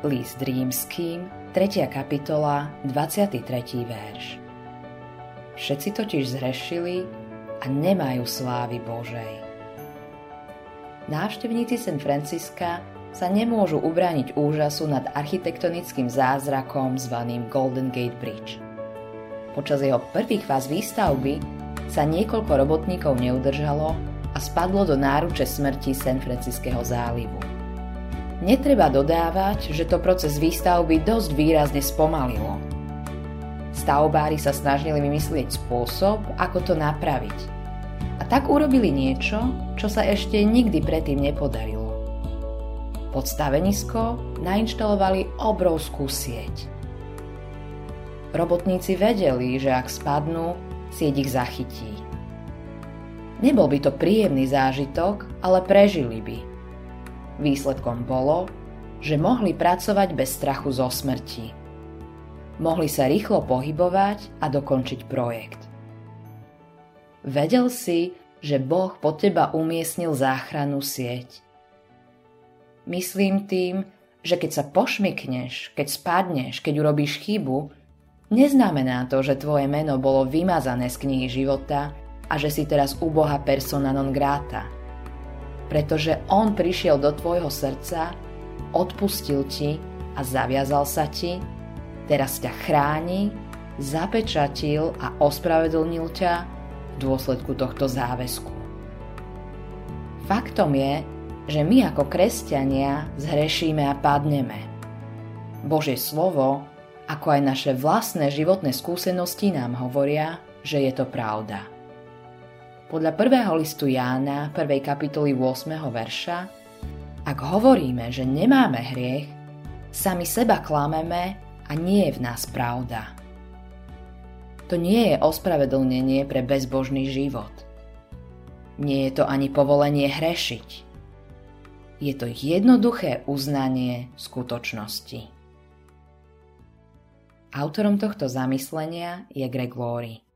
List rímským, 3. kapitola, 23. verš. Všetci totiž zhrešili a nemajú slávy Božej. Návštevníci San Franciska sa nemôžu ubrániť úžasu nad architektonickým zázrakom zvaným Golden Gate Bridge. Počas jeho prvých fáz výstavby sa niekoľko robotníkov neudržalo a spadlo do náruče smrti San Franciského zálivu. Netreba dodávať, že to proces výstavby dosť výrazne spomalilo. Stavbári sa snažili vymyslieť spôsob, ako to napraviť. A tak urobili niečo, čo sa ešte nikdy predtým nepodarilo. Pod stavenisko nainštalovali obrovskú sieť. Robotníci vedeli, že ak spadnú, sieť ich zachytí. Nebol by to príjemný zážitok, ale prežili by – Výsledkom bolo, že mohli pracovať bez strachu zo smrti. Mohli sa rýchlo pohybovať a dokončiť projekt. Vedel si, že Boh pod teba umiestnil záchranu sieť. Myslím tým, že keď sa pošmykneš, keď spadneš, keď urobíš chybu, neznamená to, že tvoje meno bolo vymazané z knihy života a že si teraz uboha persona non grata – pretože On prišiel do tvojho srdca, odpustil ti a zaviazal sa ti, teraz ťa chráni, zapečatil a ospravedlnil ťa v dôsledku tohto záväzku. Faktom je, že my ako kresťania zhrešíme a padneme. Božie slovo, ako aj naše vlastné životné skúsenosti nám hovoria, že je to pravda. Podľa prvého listu Jána, 1. kapitoly 8. verša, ak hovoríme, že nemáme hriech, sami seba klameme a nie je v nás pravda. To nie je ospravedlnenie pre bezbožný život. Nie je to ani povolenie hrešiť. Je to jednoduché uznanie skutočnosti. Autorom tohto zamyslenia je Greg Laurie.